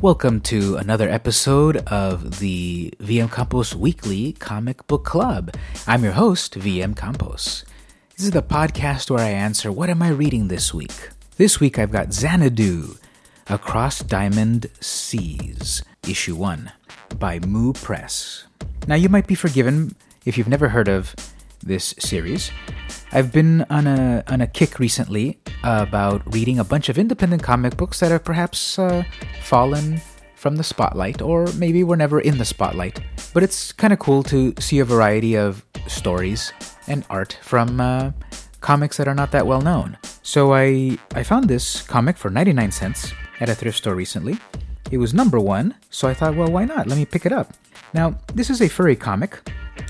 Welcome to another episode of the VM Campos Weekly Comic Book Club. I'm your host, VM Campos. This is the podcast where I answer what am I reading this week. This week I've got Xanadu, Across Diamond Seas, Issue 1 by Mu Press. Now you might be forgiven if you've never heard of this series. I've been on a on a kick recently about reading a bunch of independent comic books that have perhaps uh, fallen from the spotlight, or maybe were never in the spotlight. But it's kind of cool to see a variety of stories and art from uh, comics that are not that well known. So I I found this comic for 99 cents at a thrift store recently. It was number one, so I thought, well, why not? Let me pick it up. Now, this is a furry comic.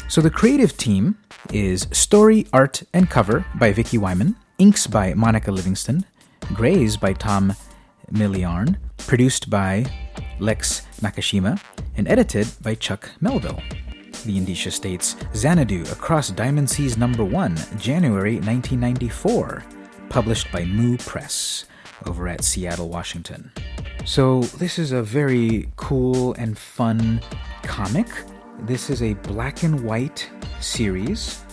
So the creative team is story, art, and cover by Vickie Wyman, inks by Monica Livingston, grays by Tom Milliarn, produced by Lex Nakashima, and edited by Chuck Melville. The indicia states Xanadu Across Diamond Seas Number 1, January 1994, published by Mu Press over at Seattle, Washington. So, this is a very cool and fun comic. This is a black and white series.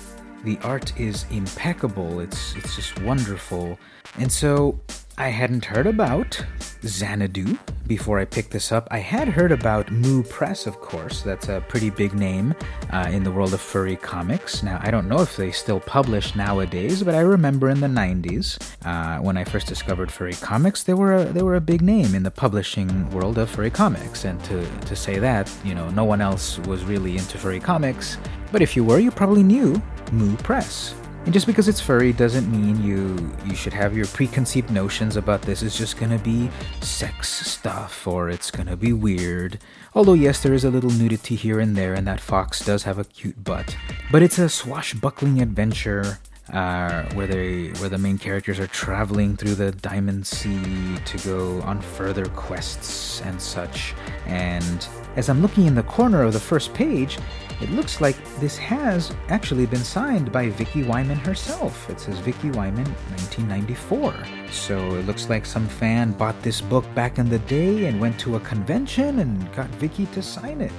The art is impeccable. It's it's just wonderful. And so I hadn't heard about Xanadu before I picked this up. I had heard about Mu Press, of course. That's a pretty big name uh, in the world of furry comics. Now, I don't know if they still publish nowadays, but I remember in the 90s uh, when I first discovered furry comics, they were, a, they were a big name in the publishing world of furry comics. And to, to say that, you know, no one else was really into furry comics. But if you were, you probably knew Mu Press. And just because it's furry doesn't mean you you should have your preconceived notions about this is just gonna be sex stuff or it's gonna be weird. Although yes, there is a little nudity here and there, and that fox does have a cute butt. But it's a swashbuckling adventure where they where the main characters are traveling through the Diamond Sea to go on further quests and such. And as I'm looking in the corner of the first page, it looks like this has actually been signed by Vickie Wyman herself. It says Vickie Wyman 1994. So it looks like some fan bought this book back in the day and went to a convention and got Vickie to sign it.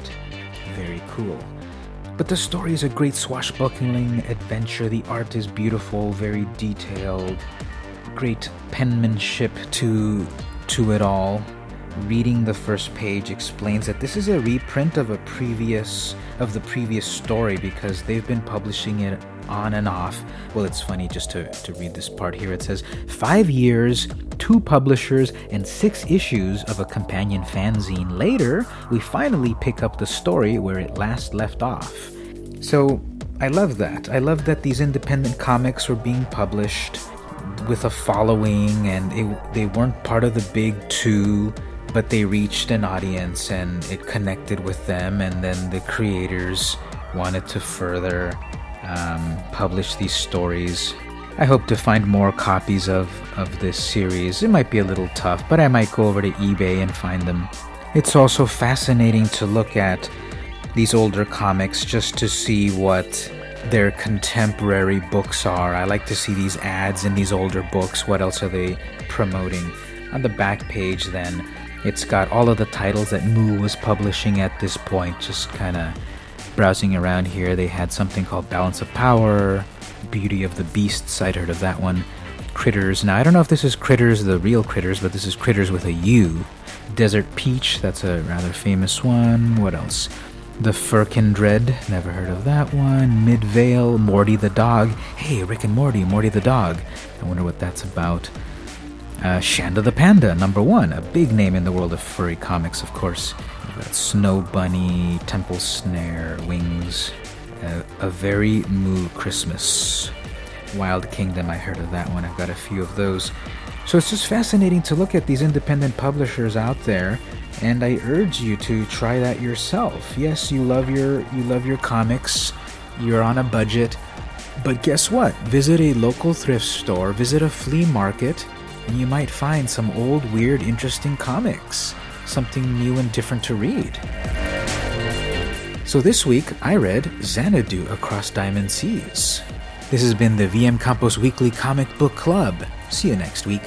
Very cool. But the story is a great swashbuckling adventure. The art is beautiful, very detailed, great penmanship to to it all reading the first page explains that this is a reprint of a previous of the previous story because they've been publishing it on and off. Well, it's funny just to, to read this part here. It says five years, two publishers, and six issues of a companion fanzine later, we finally pick up the story where it last left off. So I love that. I love that these independent comics were being published with a following and it, they weren't part of the big two but they reached an audience and it connected with them, and then the creators wanted to further um, publish these stories. I hope to find more copies of, of this series. It might be a little tough, but I might go over to eBay and find them. It's also fascinating to look at these older comics just to see what their contemporary books are. I like to see these ads in these older books. What else are they promoting? On the back page, then, it's got all of the titles that Mu was publishing at this point, just kind of browsing around here. They had something called Balance of Power, Beauty of the Beasts, I'd heard of that one. Critters. Now, I don't know if this is Critters, the real Critters, but this is Critters with a U. Desert Peach, that's a rather famous one. What else? The Furkindred, never heard of that one. Midvale, Morty the Dog. Hey, Rick and Morty, Morty the Dog. I wonder what that's about. Uh, Shanda the Panda, number one, a big name in the world of furry comics, of course. Snow Bunny, Temple Snare, Wings, uh, A Very Moo Christmas. Wild Kingdom, I heard of that one. I've got a few of those. So it's just fascinating to look at these independent publishers out there, and I urge you to try that yourself. Yes, you love your you love your comics, you're on a budget, but guess what? Visit a local thrift store, visit a flea market, and you might find some old, weird, interesting comics, something new and different to read. So this week, I read Xanadu Across Diamond Seas. This has been the VM Campos Weekly Comic Book Club. See you next week.